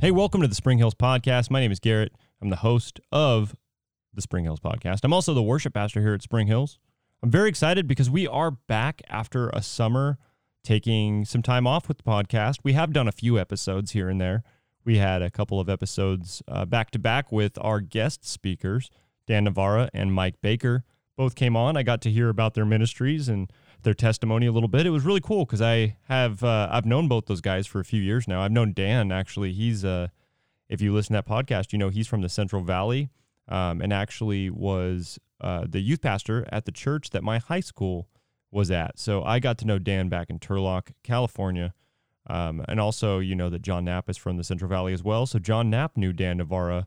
Hey, welcome to the Spring Hills Podcast. My name is Garett. I'm the host of the Spring Hills Podcast. I'm also the worship pastor here at Spring Hills. I'm very excited because we are back after a summer taking some time off with the podcast. We have done a few episodes here and there. We had a couple of episodes back to back with our guest speakers, Dan Navarra and Mike Baker. Both came on. I got to hear about their ministries and their testimony a little bit. It was really cool because I have uh, I've known both those guys for a few years now. I've known Dan actually. He's uh, if you listen to that podcast, you know he's from the Central Valley um, and actually was uh, the youth pastor at the church that my high school was at. So I got to know Dan back in Turlock, California. Um, and also, you know that John Knapp is from the Central Valley as well. So John Knapp knew Dan Navarra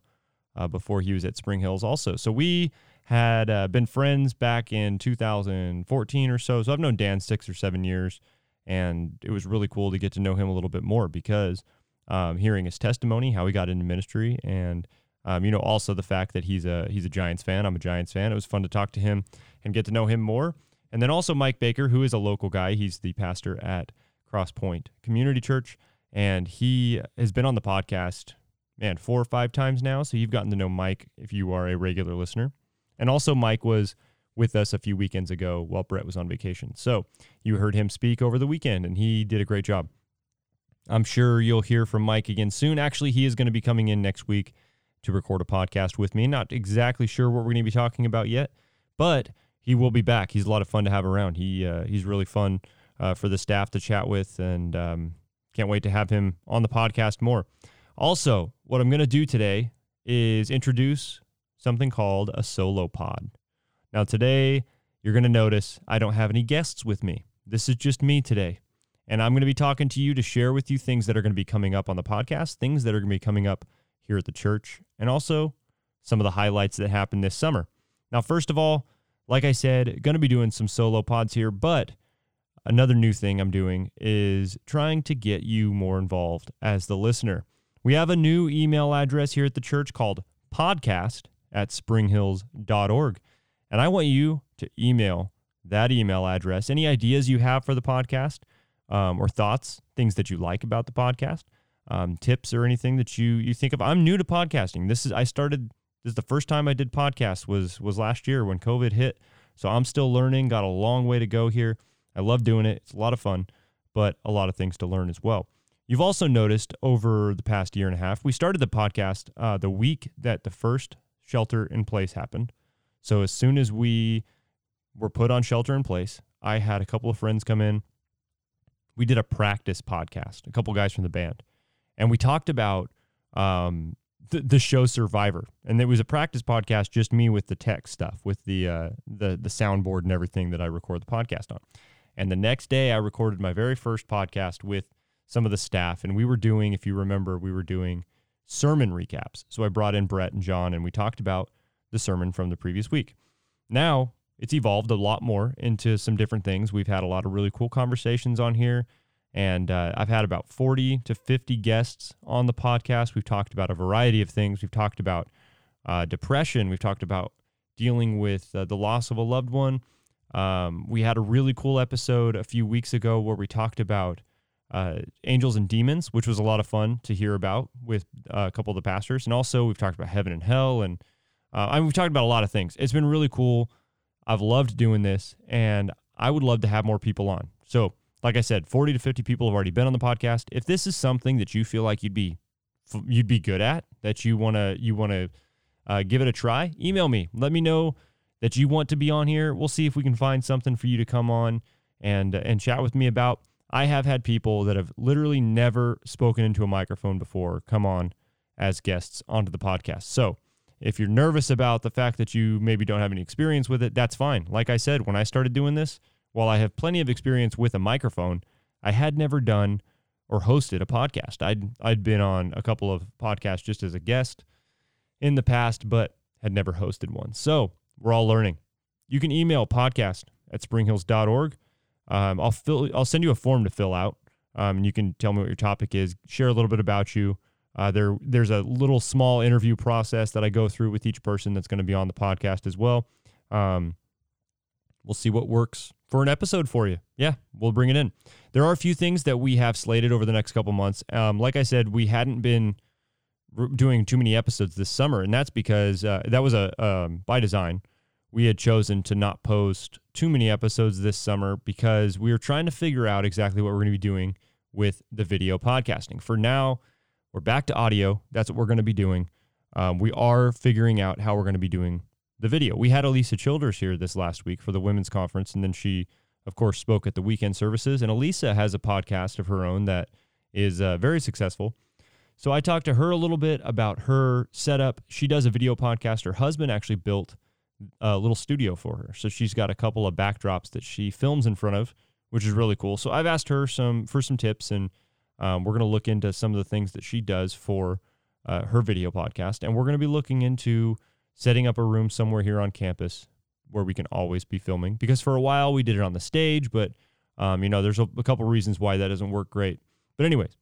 uh, before he was at Spring Hills also. So we had uh, been friends back in 2014 or so. So I've known Dan six or seven years, and it was really cool to get to know him a little bit more because um, hearing his testimony, how he got into ministry, and um, you know also the fact that he's a he's a Giants fan. I'm a Giants fan. It was fun to talk to him and get to know him more. And then also Mike Baker, who is a local guy. He's the pastor at Cross Point Community Church, and he has been on the podcast, man, four or five times now. So you've gotten to know Mike if you are a regular listener. And also, Mike was with us a few weekends ago while Brett was on vacation. So you heard him speak over the weekend, and he did a great job. I'm sure you'll hear from Mike again soon. Actually, he is going to be coming in next week to record a podcast with me. Not exactly sure what we're going to be talking about yet, but he will be back. He's a lot of fun to have around. He uh, he's really fun uh, for the staff to chat with, and um, can't wait to have him on the podcast more. Also, what I'm going to do today is introduce something called a solo pod. Now, today, you're going to notice I don't have any guests with me. This is just me today. And I'm going to be talking to you to share with you things that are going to be coming up on the podcast, things that are going to be coming up here at the church, and also some of the highlights that happened this summer. Now, first of all, like I said, going to be doing some solo pods here, but another new thing I'm doing is trying to get you more involved as the listener. We have a new email address here at the church called podcast at springhills.org. And I want you to email that email address. Any ideas you have for the podcast um, or thoughts, things that you like about the podcast, um, tips or anything that you you think of. I'm new to podcasting. This is I started. This is the first time I did podcasts was was last year when COVID hit. So I'm still learning. Got a long way to go here. I love doing it. It's a lot of fun, but a lot of things to learn as well. You've also noticed over the past year and a half, we started the podcast uh, the week that the first shelter in place happened. So as soon as we were put on shelter in place, I had a couple of friends come in. We did a practice podcast, a couple guys from the band, and we talked about um, the, the show Survivor. And it was a practice podcast, just me with the tech stuff, with the uh, the the soundboard and everything that I record the podcast on. And the next day, I recorded my very first podcast with some of the staff, and we were doing, if you remember, we were doing sermon recaps. So I brought in Brett and John and we talked about the sermon from the previous week. Now it's evolved a lot more into some different things. We've had a lot of really cool conversations on here. And uh, I've had about 40 to 50 guests on the podcast. We've talked about a variety of things. We've talked about uh, depression. We've talked about dealing with uh, the loss of a loved one. Um, we had a really cool episode a few weeks ago where we talked about uh, Angels and Demons, which was a lot of fun to hear about with uh, a couple of the pastors. And also, we've talked about heaven and hell, and uh, I mean, we've talked about a lot of things. It's been really cool. I've loved doing this, and I would love to have more people on. So, like I said, 40 to 50 people have already been on the podcast. If this is something that you feel like you'd be you'd be good at, that you want to you want to uh, give it a try, email me. Let me know that you want to be on here. We'll see if we can find something for you to come on and and chat with me about. I have had people that have literally never spoken into a microphone before come on as guests onto the podcast. So, if you're nervous about the fact that you maybe don't have any experience with it, that's fine. Like I said, when I started doing this, while I have plenty of experience with a microphone, I had never done or hosted a podcast. I'd I'd been on a couple of podcasts just as a guest in the past, but had never hosted one. So, we're all learning. You can email podcast at springhills.org um, I'll fill. I'll send you a form to fill out, um, and you can tell me what your topic is. Share a little bit about you. Uh, there, there's a little small interview process that I go through with each person that's going to be on the podcast as well. Um, we'll see what works for an episode for you. Yeah, we'll bring it in. There are a few things that we have slated over the next couple months. Um, like I said, we hadn't been doing too many episodes this summer, and that's because uh, that was a um, by design. We had chosen to not post too many episodes this summer because we were trying to figure out exactly what we're going to be doing with the video podcasting. For now, we're back to audio. That's what we're going to be doing. Um, we are figuring out how we're going to be doing the video. We had Alisa Childers here this last week for the women's conference, and then she, of course, spoke at the weekend services. And Alisa has a podcast of her own that is uh, very successful. So I talked to her a little bit about her setup. She does a video podcast. Her husband actually built a little studio for her. So she's got a couple of backdrops that she films in front of, which is really cool. So I've asked her some for some tips, and um, we're going to look into some of the things that she does for uh, her video podcast, and we're going to be looking into setting up a room somewhere here on campus where we can always be filming. Because for a while we did it on the stage, but um, you know, there's a, a couple reasons why that doesn't work great. But anyways,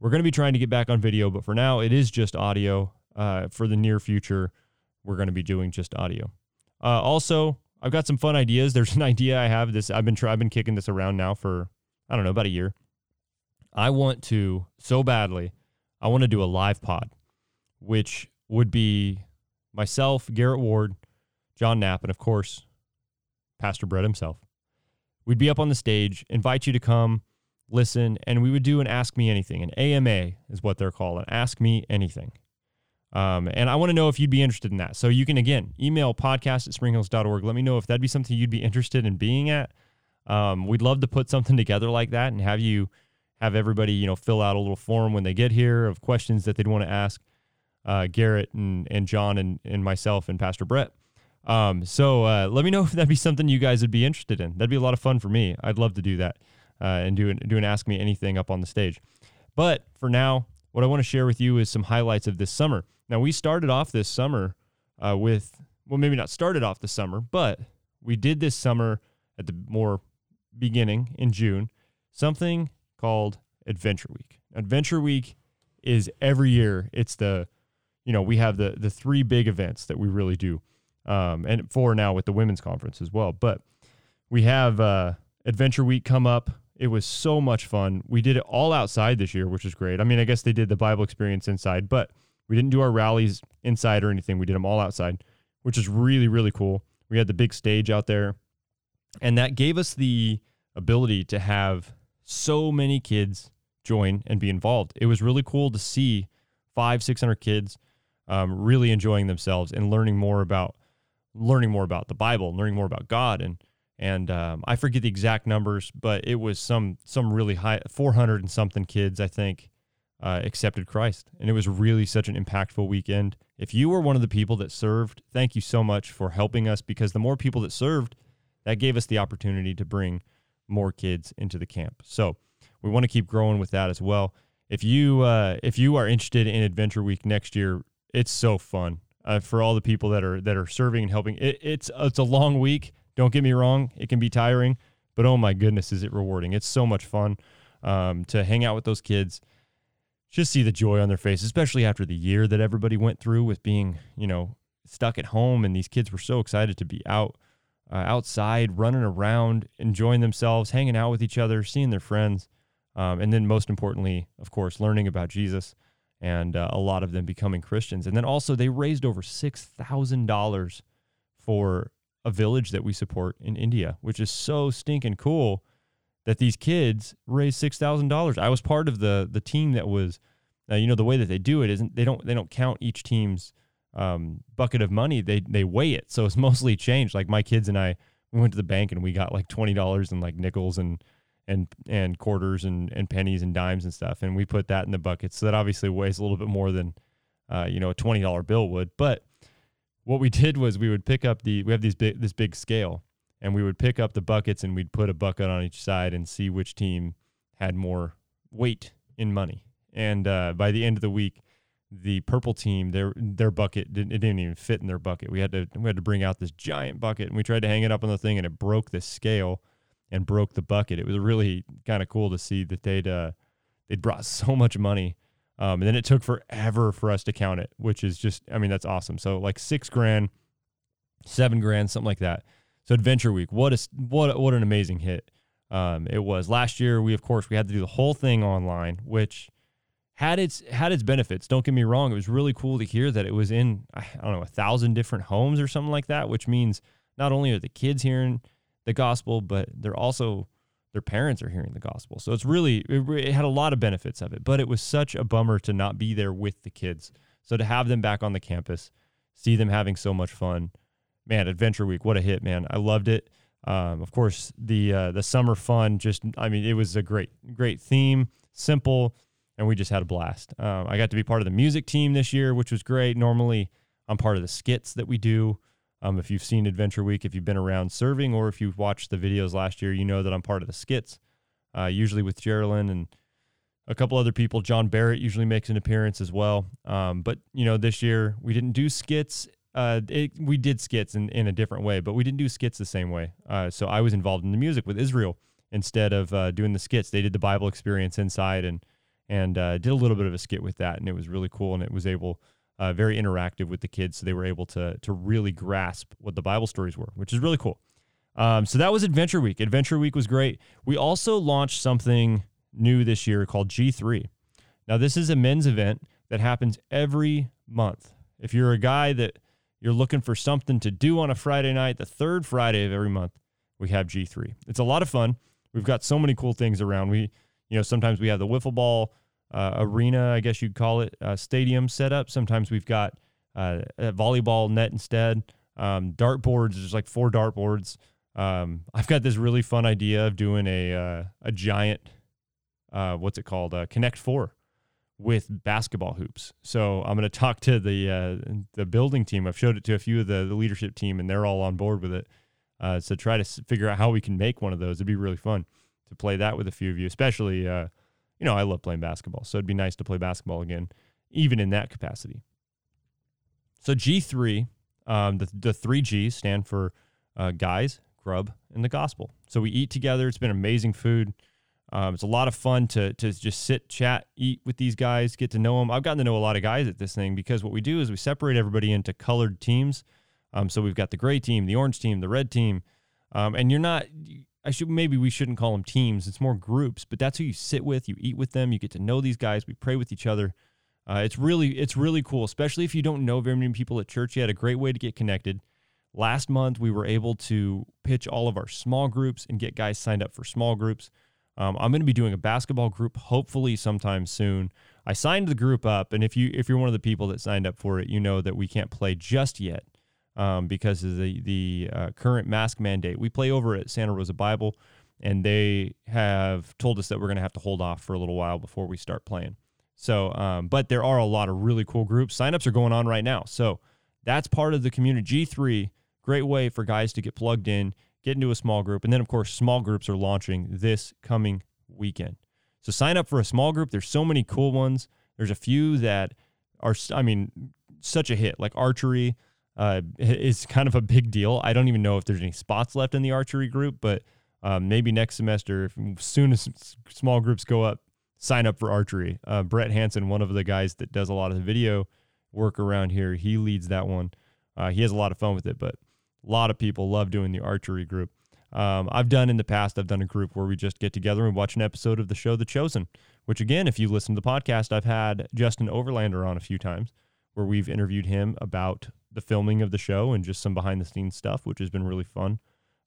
we're going to be trying to get back on video, but for now, it is just audio. Uh, for the near future, we're going to be doing just audio. Uh, also, I've got some fun ideas. There's an idea I have. This I've been try, I've been kicking this around now for I don't know about a year. I want to so badly. I want to do a live pod, which would be myself, Garrett Ward, John Knapp, and of course, Pastor Brett himself. We'd be up on the stage, invite you to come listen, and we would do an Ask Me Anything. An AMA is what they're called, an Ask Me Anything. Um, and I want to know if you'd be interested in that. So you can, again, email podcast at springhills.org. Let me know if that'd be something you'd be interested in being at. Um, we'd love to put something together like that and have you have everybody, you know, fill out a little form when they get here of questions that they'd want to ask uh, Garrett and, and John and, and myself and Pastor Brett. Um, so uh, let me know if that'd be something you guys would be interested in. That'd be a lot of fun for me. I'd love to do that uh, and do an, do an Ask Me Anything up on the stage. But for now, what I want to share with you is some highlights of this summer. Now, we started off this summer uh, with, well, maybe not started off the summer, but we did this summer at the more beginning in June something called Adventure Week. Adventure Week is every year. It's the, you know, we have the the three big events that we really do, um, and four now with the women's conference as well. But we have uh, Adventure Week come up it was so much fun. We did it all outside this year, which is great. I mean, I guess they did the Bible experience inside, but we didn't do our rallies inside or anything. We did them all outside, which is really, really cool. We had the big stage out there, and that gave us the ability to have so many kids join and be involved. It was really cool to see five, 600 kids um, really enjoying themselves and learning more about learning more about the Bible, learning more about God, and and um, I forget the exact numbers, but it was some some really high 400 and something kids I think uh, accepted Christ, and it was really such an impactful weekend. If you were one of the people that served, thank you so much for helping us because the more people that served, that gave us the opportunity to bring more kids into the camp. So we want to keep growing with that as well. If you uh, if you are interested in Adventure Week next year, it's so fun uh, for all the people that are that are serving and helping. It, it's it's a long week don't get me wrong, it can be tiring, but oh my goodness, is it rewarding? It's so much fun um, to hang out with those kids, just see the joy on their face, especially after the year that everybody went through with being, you know, stuck at home. And these kids were so excited to be out, uh, outside, running around, enjoying themselves, hanging out with each other, seeing their friends. Um, and then, most importantly, of course, learning about Jesus and uh, a lot of them becoming Christians. And then also, they raised over $6,000 for a village that we support in India, which is so stinking cool that these kids raised six thousand dollars. I was part of the the team that was, uh, you know, the way that they do it isn't they don't they don't count each team's um, bucket of money. They they weigh it, so it's mostly change. Like my kids and I, we went to the bank and we got like twenty dollars and like nickels and and and quarters and and pennies and dimes and stuff, and we put that in the bucket. So that obviously weighs a little bit more than, uh, you know, a twenty dollar bill would, but what we did was we would pick up the we have these big this big scale and we would pick up the buckets and we'd put a bucket on each side and see which team had more weight in money. And uh, by the end of the week, the purple team their their bucket didn't, it didn't even fit in their bucket. We had to we had to bring out this giant bucket and we tried to hang it up on the thing and it broke the scale and broke the bucket. It was really kind of cool to see that they'd uh, they'd brought so much money um, and then it took forever for us to count it, which is just, I mean, that's awesome. So like six grand, seven grand, something like that. So Adventure Week, what a what what an amazing hit um, it was last year. We of course we had to do the whole thing online, which had its had its benefits. Don't get me wrong; it was really cool to hear that it was in I don't know a thousand different homes or something like that, which means not only are the kids hearing the gospel, but they're also their parents are hearing the gospel. So it's really it, it had a lot of benefits of it. But it was such a bummer to not be there with the kids. So to have them back on the campus, see them having so much fun, man! Adventure Week, what a hit, man! I loved it. Um, of course, the uh, the summer fun, just I mean, it was a great great theme, simple and we just had a blast. Um, I got to be part of the music team this year, which was great. Normally, I'm part of the skits that we do. Um, if you've seen Adventure Week, if you've been around serving, or if you've watched the videos last year, you know that I'm part of the skits, uh, usually with Geraldine and a couple other people. John Barrett usually makes an appearance as well. Um, but, you know, this year we didn't do skits. Uh, it, we did skits in, in a different way, but we didn't do skits the same way. Uh, so I was involved in the music with Israel instead of uh, doing the skits. They did the Bible experience inside and and uh, did a little bit of a skit with that, and it was really cool, and it was able uh, very interactive with the kids, so they were able to to really grasp what the Bible stories were, which is really cool. Um, so that was Adventure Week. Adventure Week was great. We also launched something new this year called G3. Now this is a men's event that happens every month. If you're a guy that you're looking for something to do on a Friday night, the third Friday of every month, we have G3. It's a lot of fun. We've got so many cool things around. We you know, sometimes we have the wiffle ball uh, arena, I guess you'd call it, uh, stadium set up. Sometimes we've got uh, a volleyball net instead. Um, dart boards, there's like four dart boards. Um, I've got this really fun idea of doing a uh, a giant, uh, what's it called, uh, Connect Four with basketball hoops. So I'm going to talk to the uh, the building team. I've showed it to a few of the, the leadership team, and they're all on board with it. Uh, so try to figure out how we can make one of those. It'd be really fun to play that with a few of you, especially, uh, you know, I love playing basketball. So it'd be nice to play basketball again, even in that capacity. So G3, um, the, the three G's stand for uh, guys, grub, and the gospel. So we eat together. It's been amazing food. Um, it's a lot of fun to, to just sit, chat, eat with these guys, get to know them. I've gotten to know a lot of guys at this thing because what we do is we separate everybody into colored teams. Um, so we've got the gray team, the orange team, the red team. Um, and you're not, I should maybe we shouldn't call them teams. It's more groups, but that's who you sit with. You eat with them. You get to know these guys. We pray with each other. Uh, it's really it's really cool, especially if you don't know very many people at church yet. A great way to get connected. Last month we were able to pitch all of our small groups and get guys signed up for small groups. Um, I'm going to be doing a basketball group hopefully sometime soon. I signed the group up, and if you if you're one of the people that signed up for it, you know that we can't play just yet um, because of the the uh, current mask mandate. We play over at Santa Rosa Bible, and they have told us that we're going to have to hold off for a little while before we start playing. So, um, but there are a lot of really cool groups. Signups are going on right now, so that's part of the community. G3, great way for guys to get plugged in, get into a small group, and then of course small groups are launching this coming weekend. So sign up for a small group. There's so many cool ones. There's a few that are, I mean, such a hit, like archery uh, is kind of a big deal. I don't even know if there's any spots left in the archery group, but um, maybe next semester, if, as soon as small groups go up, sign up for archery. Uh, Brett Hanson, one of the guys that does a lot of the video work around here, he leads that one. Uh, he has a lot of fun with it, but a lot of people love doing the archery group. Um, I've done in the past, I've done a group where we just get together and watch an episode of the show The Chosen, which again, if you listen to the podcast, I've had Justin Overlander on a few times where we've interviewed him about the filming of the show and just some behind the scenes stuff, which has been really fun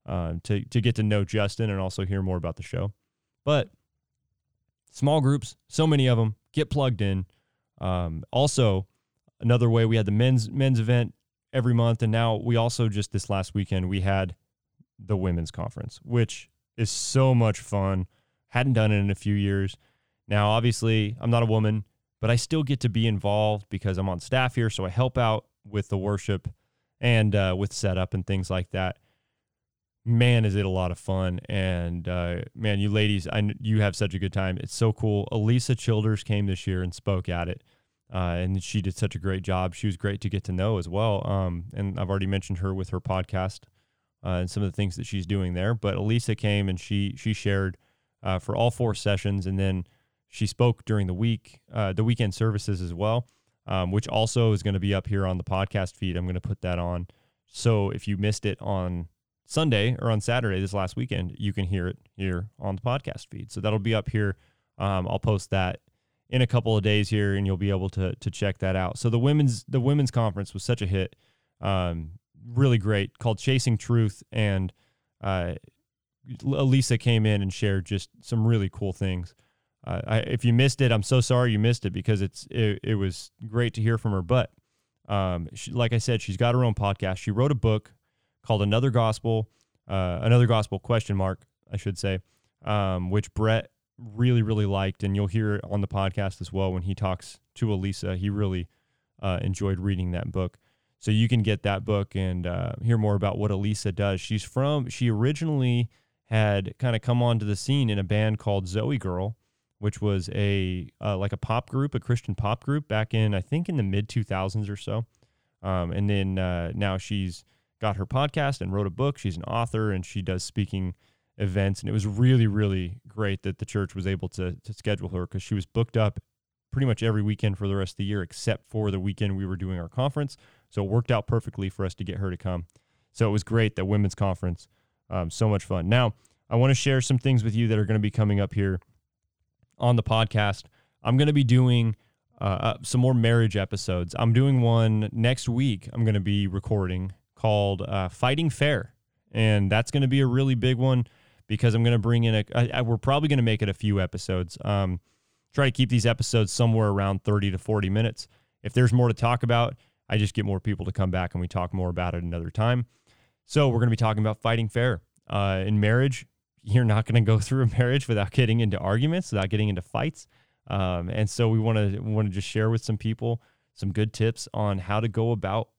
uh, to to get to know Justin and also hear more about the show. But small groups, so many of them, get plugged in. Um, also, another way we had the men's men's event every month, and now we also just this last weekend we had the women's conference, which is so much fun. Hadn't done it in a few years. Now, obviously, I'm not a woman, but I still get to be involved because I'm on staff here, so I help out with the worship and uh, with setup and things like that. Man, is it a lot of fun! And uh, man, you ladies, I you have such a good time. It's so cool. Alisa Childers came this year and spoke at it, uh, and she did such a great job. She was great to get to know as well. Um, and I've already mentioned her with her podcast uh, and some of the things that she's doing there. But Alisa came and she she shared uh, for all four sessions, and then she spoke during the week, uh, the weekend services as well um, which also is going to be up here on the podcast feed. I'm going to put that on. So if you missed it on Sunday or on Saturday this last weekend, you can hear it here on the podcast feed. So that'll be up here. Um, I'll post that in a couple of days here, and you'll be able to to check that out. So the women's the women's conference was such a hit, um, really great, called Chasing Truth, and uh, Alisa came in and shared just some really cool things. Uh, I, if you missed it, I'm so sorry you missed it because it's it, it was great to hear from her. But um, she, like I said, she's got her own podcast. She wrote a book called Another Gospel, uh, Another Gospel question mark, I should say, um, which Brett really really liked, and you'll hear it on the podcast as well when he talks to Alisa. He really uh, enjoyed reading that book. So you can get that book and uh, hear more about what Alisa does. She's from. She originally had kind of come onto the scene in a band called ZOEgirl, which was a uh, like a pop group, a Christian pop group back in I think in the mid 2000s or so. Um, and then uh, now she's got her podcast and wrote a book. She's an author and she does speaking events. And it was really really great that the church was able to to schedule her because she was booked up pretty much every weekend for the rest of the year except for the weekend we were doing our conference. So it worked out perfectly for us to get her to come. So it was great that women's conference um, so much fun. Now, I want to share some things with you that are going to be coming up here on the podcast. I'm going to be doing uh, uh, some more marriage episodes. I'm doing one next week. I'm going to be recording called uh, Fighting Fair. And that's going to be a really big one because I'm going to bring in a. I, I, we're probably going to make it a few episodes. Um, try to keep these episodes somewhere around 30 to 40 minutes. If there's more to talk about, I just get more people to come back and we talk more about it another time. So we're going to be talking about fighting fair uh, in marriage. You're not going to go through a marriage without getting into arguments, without getting into fights. Um, and so we want to want to just share with some people some good tips on how to go about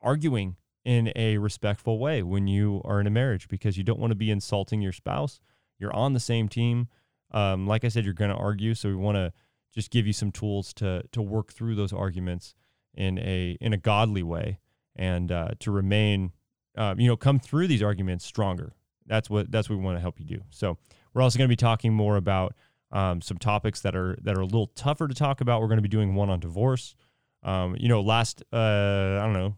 arguing in a respectful way when you are in a marriage because you don't want to be insulting your spouse. You're on the same team. Um, like I said, you're going to argue, so we want to just give you some tools to to work through those arguments in a in a godly way and uh, to remain uh, you know, come through these arguments stronger. That's what that's what we want to help you do. So we're also going to be talking more about um, some topics that are that are a little tougher to talk about. We're going to be doing one on divorce. Um, you know, last uh, I don't know,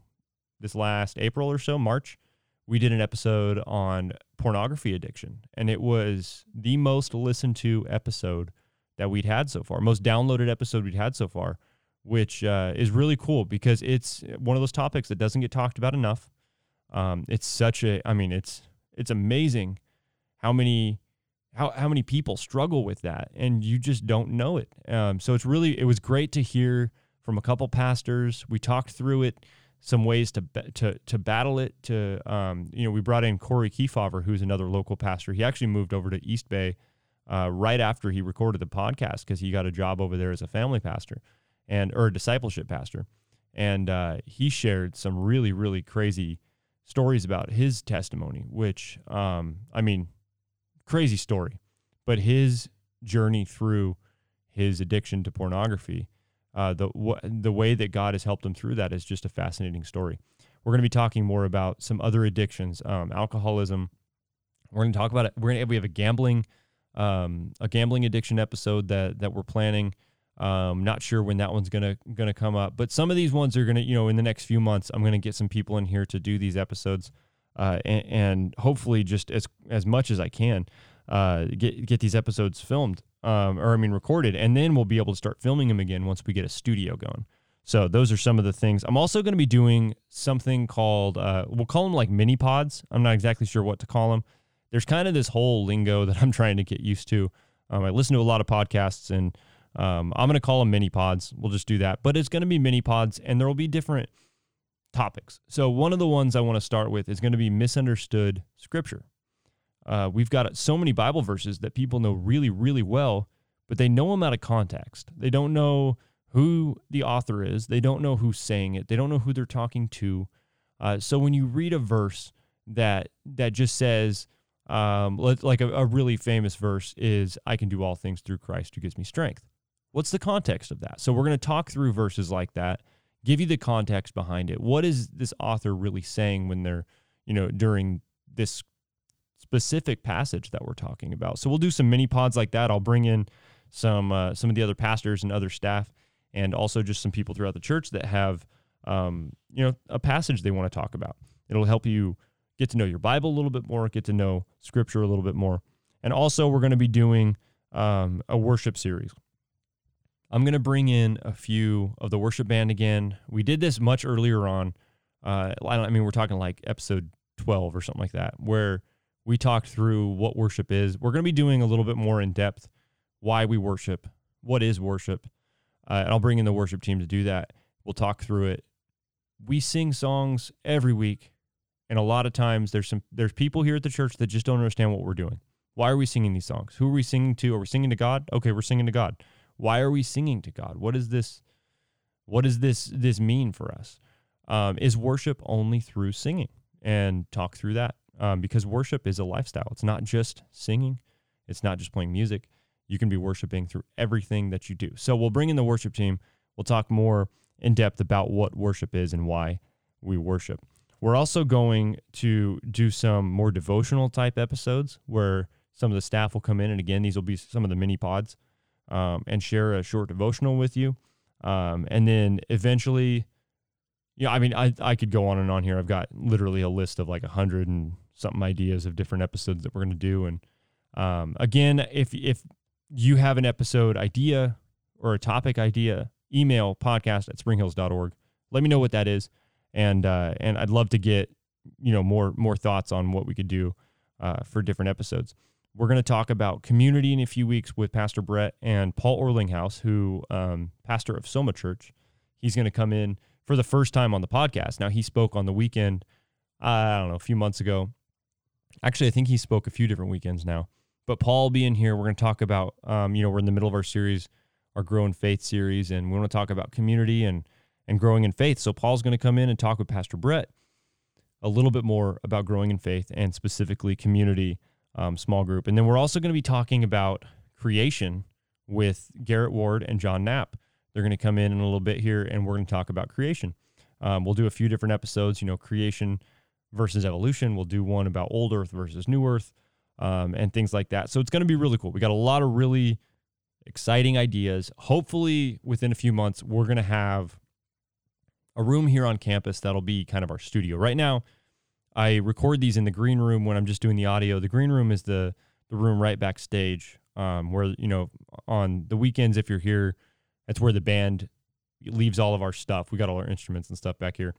this last April or so, March, we did an episode on pornography addiction, and it was the most listened to episode that we'd had so far, most downloaded episode we'd had so far, which uh, is really cool because it's one of those topics that doesn't get talked about enough. Um, it's such a, I mean, it's it's amazing how many how how many people struggle with that, and you just don't know it. Um, so it's really it was great to hear from a couple pastors. We talked through it, some ways to to to battle it. To um, you know, we brought in Corey Kefauver, who's another local pastor. He actually moved over to East Bay uh, right after he recorded the podcast because he got a job over there as a family pastor and or a discipleship pastor, and uh, he shared some really really crazy stories about his testimony, which, um, I mean, crazy story, but his journey through his addiction to pornography, uh, the the way that God has helped him through that is just a fascinating story. We're going to be talking more about some other addictions, um, alcoholism. We're going to talk about it. We're to we have a gambling, um, a gambling addiction episode that that we're planning. Um, not sure when that one's gonna gonna come up, but some of these ones are gonna, you know, in the next few months, I'm gonna get some people in here to do these episodes, uh, and, and, hopefully just as as much as I can, uh, get get these episodes filmed, um, or I mean recorded, and then we'll be able to start filming them again once we get a studio going. So those are some of the things. I'm also going to be doing something called uh, we'll call them like mini pods. I'm not exactly sure what to call them. There's kind of this whole lingo that I'm trying to get used to. Um, I listen to a lot of podcasts and um, I'm going to call them mini pods. We'll just do that. But it's going to be mini pods and there will be different topics. So, one of the ones I want to start with is going to be misunderstood scripture. Uh, we've got so many Bible verses that people know really, really well, but they know them out of context. They don't know who the author is, they don't know who's saying it, they don't know who they're talking to. Uh, so, when you read a verse that that just says, um, like a, a really famous verse is, I can do all things through Christ who gives me strength. What's the context of that? So we're going to talk through verses like that, give you the context behind it. What is this author really saying when they're, you know, during this specific passage that we're talking about? So we'll do some mini pods like that. I'll bring in some uh, some of the other pastors and other staff, and also just some people throughout the church that have, um, you know, a passage they want to talk about. It'll help you get to know your Bible a little bit more, get to know Scripture a little bit more, and also we're going to be doing um, a worship series I'm going to bring in a few of the worship band again. We did this much earlier on. Uh, I, I mean, we're talking like episode 12 or something like that, where we talked through what worship is. We're going to be doing a little bit more in depth why we worship, what is worship. Uh, and I'll bring in the worship team to do that. We'll talk through it. We sing songs every week, and a lot of times there's some there's people here at the church that just don't understand what we're doing. Why are we singing these songs? Who are we singing to? Are we singing to God? Okay, we're singing to God. Why are we singing to God? What is this? What does this this mean for us? Um, is worship only through singing? And talk through that um, because worship is a lifestyle. It's not just singing. It's not just playing music. You can be worshiping through everything that you do. So we'll bring in the worship team. We'll talk more in depth about what worship is and why we worship. We're also going to do some more devotional type episodes where some of the staff will come in, and again, these will be some of the mini pods, um, and share a short devotional with you. Um, and then eventually, yeah, I mean, I, I could go on and on here. I've got literally a list of like a hundred and something ideas of different episodes that we're going to do. And um, again, if if you have an episode idea or a topic idea, email podcast at springhills.org. Let me know what that is, and uh, and I'd love to get you know more more thoughts on what we could do uh, for different episodes. We're going to talk about community in a few weeks with Pastor Brett and Paul Orlinghouse, who um, pastor of Soma Church. He's going to come in for the first time on the podcast. Now he spoke on the weekend. I don't know, a few months ago. Actually, I think he spoke a few different weekends now. But Paul being here, we're going to talk about, um, you know, we're in the middle of our series, our Grow in Faith series, and we want to talk about community and and growing in faith. So Paul's going to come in and talk with Pastor Brett a little bit more about growing in faith and specifically community um, small group. And then we're also going to be talking about creation with Garrett Ward and John Knapp. They're going to come in in a little bit here and we're going to talk about creation. Um, we'll do a few different episodes, you know, creation versus evolution. We'll do one about old Earth versus new Earth um, and things like that. So it's going to be really cool. We got a lot of really exciting ideas. Hopefully, within a few months, we're going to have a room here on campus that'll be kind of our studio. Right now, I record these in the green room when I'm just doing the audio. The green room is the the room right backstage, um, where you know on the weekends if you're here, that's where the band leaves all of our stuff. We got all our instruments and stuff back here.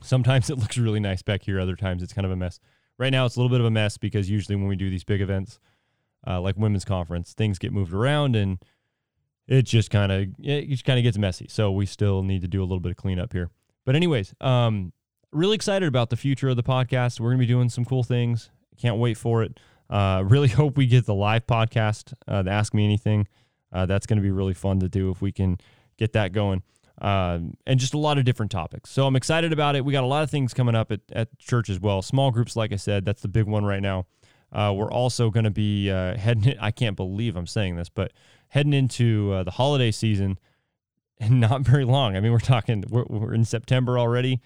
Sometimes it looks really nice back here. Other times it's kind of a mess. Right now it's a little bit of a mess because usually when we do these big events, uh, like women's conference, things get moved around and it just kind of it just kind of gets messy. So we still need to do a little bit of cleanup here. But anyways, um, really excited about the future of the podcast. We're to be doing some cool things. Can't wait for it. Uh, really hope we get the live podcast, uh, the Ask Me Anything. Uh, that's to be really fun to do if we can get that going. Um, and just a lot of different topics. So I'm excited about it. We got a lot of things coming up at, at church as well. Small groups, like I said, that's the big one right now. Uh, we're also going to be uh, heading, I can't believe I'm saying this, but heading into uh, the holiday season and not very long. I mean, we're talking, we're, we're in September already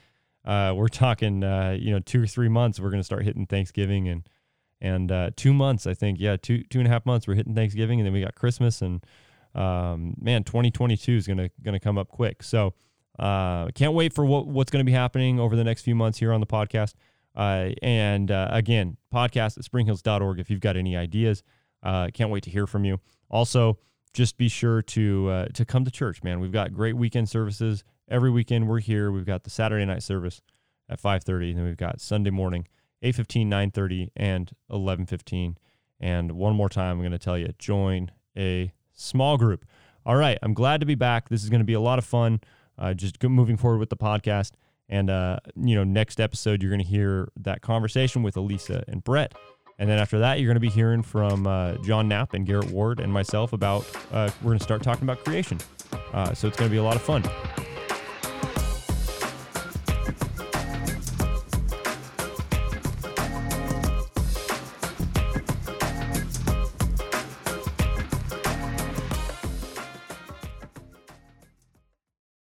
uh, we're talking, uh, you know, two or three months. We're going to start hitting Thanksgiving and and uh, two months, I think. Yeah, two two and a half months. We're hitting Thanksgiving, and then we got Christmas, and um, man, 2022 is gonna gonna come up quick. So uh, can't wait for what what's going to be happening over the next few months here on the podcast. Uh, and uh, again, podcast at springhills.org if you've got any ideas. Uh, can't wait to hear from you. Also, just be sure to uh, to come to church, man. We've got great weekend services every weekend we're here. We've got the Saturday night service at 5:30, and then we've got Sunday morning 8:15, 9:30, and 11:15. And one more time, I'm going to tell you, join a small group. All right, I'm glad to be back. This is going to be a lot of fun. Uh, just moving forward with the podcast, and uh, you know, next episode you're going to hear that conversation with Alisa and Brett. And then after that, you're going to be hearing from uh, John Knapp and Garrett Ward and myself about, uh, we're going to start talking about creation. Uh, so it's going to be a lot of fun.